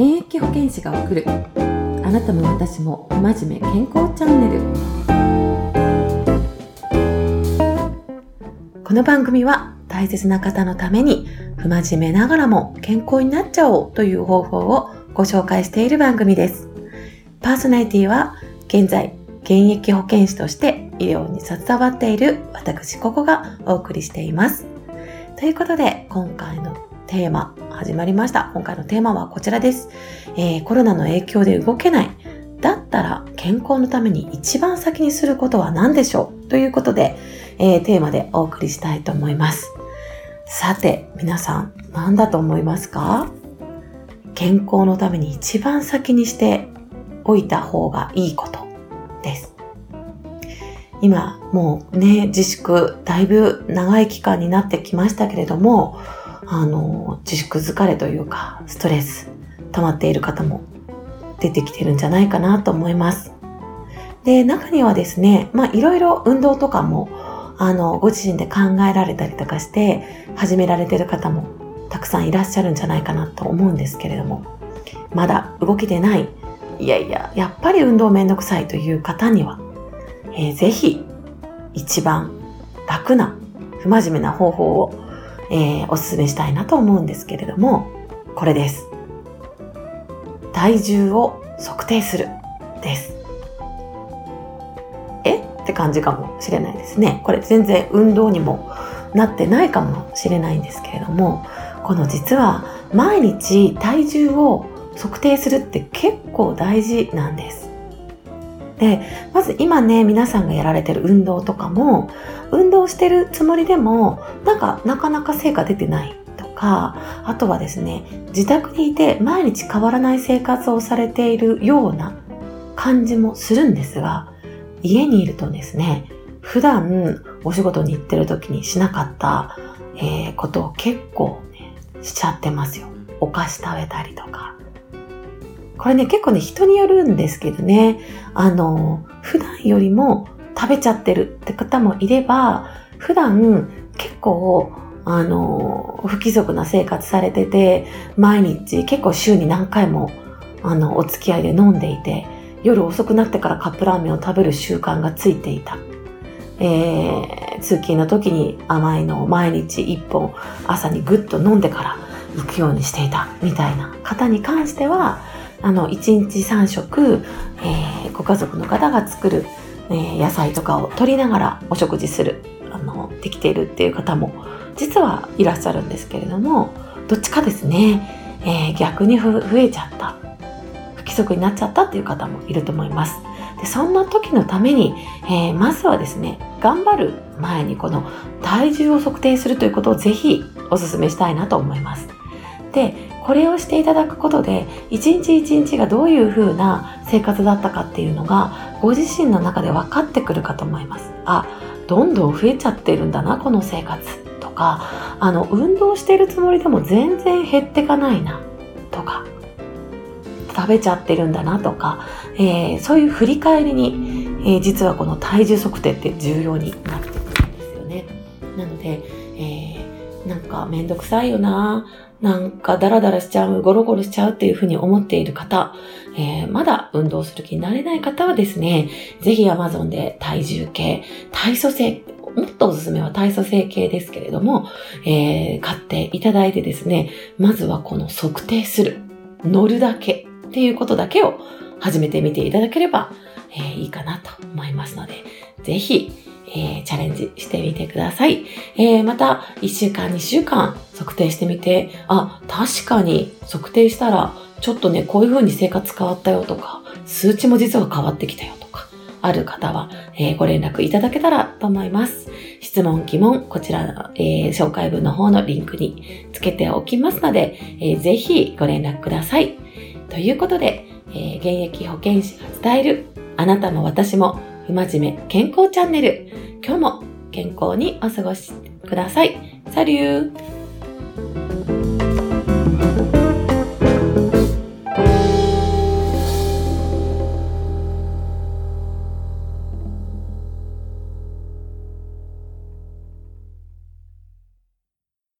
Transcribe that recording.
現役保健師が送る。あなたも私も真面目健康チャンネル。この番組は大切な方のために不真面目ながらも健康になっちゃおうという方法をご紹介している番組です。パーソナリティは現在現役保健師として医療に携わっている私ここがお送りしています。ということで今回のテーマ始まりました。今回のテーマはこちらです。えー、コロナの影響で動けない。だったら健康のために一番先にすることは何でしょう？ということで、えー、テーマでお送りしたいと思います。さて、皆さん何だと思いますか？健康のために一番先にしておいた方がいいことです。今もうね、自粛だいぶ長い期間になってきましたけれども、あの、自粛疲れというか、ストレス溜まっている方も出てきてるんじゃないかなと思います。で、中にはですね、まあいろいろ運動とかも、あの、ご自身で考えられたりとかして、始められてる方もたくさんいらっしゃるんじゃないかなと思うんですけれども、まだ動きでない、いやいや、やっぱり運動めんどくさいという方には、えー、ぜひ、一番楽な、不真面目な方法をえー、おすすめしたいなと思うんですけれども、これです。体重を測定するです。え？って感じかもしれないですね。これ全然運動にもなってないかもしれないんですけれども、この実は毎日体重を測定するって結構大事なんです。で、まず今ね、皆さんがやられてる運動とかも、運動してるつもりでも、なんかなかなか成果出てないとか、あとはですね、自宅にいて毎日変わらない生活をされているような感じもするんですが、家にいるとですね、普段お仕事に行ってる時にしなかった、えー、ことを結構ね、しちゃってますよ。お菓子食べたりとか、これね、結構ね、人によるんですけどね、あの、普段よりも食べちゃってるって方もいれば、普段結構、あの、不規則な生活されてて、毎日結構週に何回も、あの、お付き合いで飲んでいて、夜遅くなってからカップラーメンを食べる習慣がついていた。えー、通勤の時に甘いのを毎日1本朝にぐっと飲んでから行くようにしていたみたいな方に関しては、あの、1日3食、えー、ご家族の方が作る、えー、野菜とかを取りながらお食事する、あの、できているっていう方も、実はいらっしゃるんですけれども、どっちかですね、えー、逆に増えちゃった、不規則になっちゃったっていう方もいると思います。でそんな時のために、えー、まずはですね、頑張る前にこの体重を測定するということをぜひお勧めしたいなと思います。で、これをしていただくことで一日一日がどういう風な生活だったかっていうのがご自身の中で分かってくるかと思います。あどんどん増えちゃってるんだなこの生活とかあの運動してるつもりでも全然減ってかないなとか食べちゃってるんだなとか、えー、そういう振り返りに、えー、実はこの体重測定って重要になってくるんですよね。なので、かめんどくさいよな。なんかダラダラしちゃう、ゴロゴロしちゃうっていうふうに思っている方、えー、まだ運動する気になれない方はですね、ぜひ Amazon で体重計、体組成、もっとおすすめは体組成計ですけれども、えー、買っていただいてですね、まずはこの測定する、乗るだけっていうことだけを始めてみていただければ、えー、いいかなと思いますので、ぜひ、えー、チャレンジしてみてください。えー、また、1週間、2週間測定してみて、あ、確かに測定したら、ちょっとね、こういう風に生活変わったよとか、数値も実は変わってきたよとか、ある方は、えー、ご連絡いただけたらと思います。質問、疑問、こちらの、えー、紹介文の方のリンクにつけておきますので、えー、ぜひご連絡ください。ということで、え現役保健師が伝える、あなたも私も不真面目健康チャンネル。今日も健康にお過ごしください。サリュー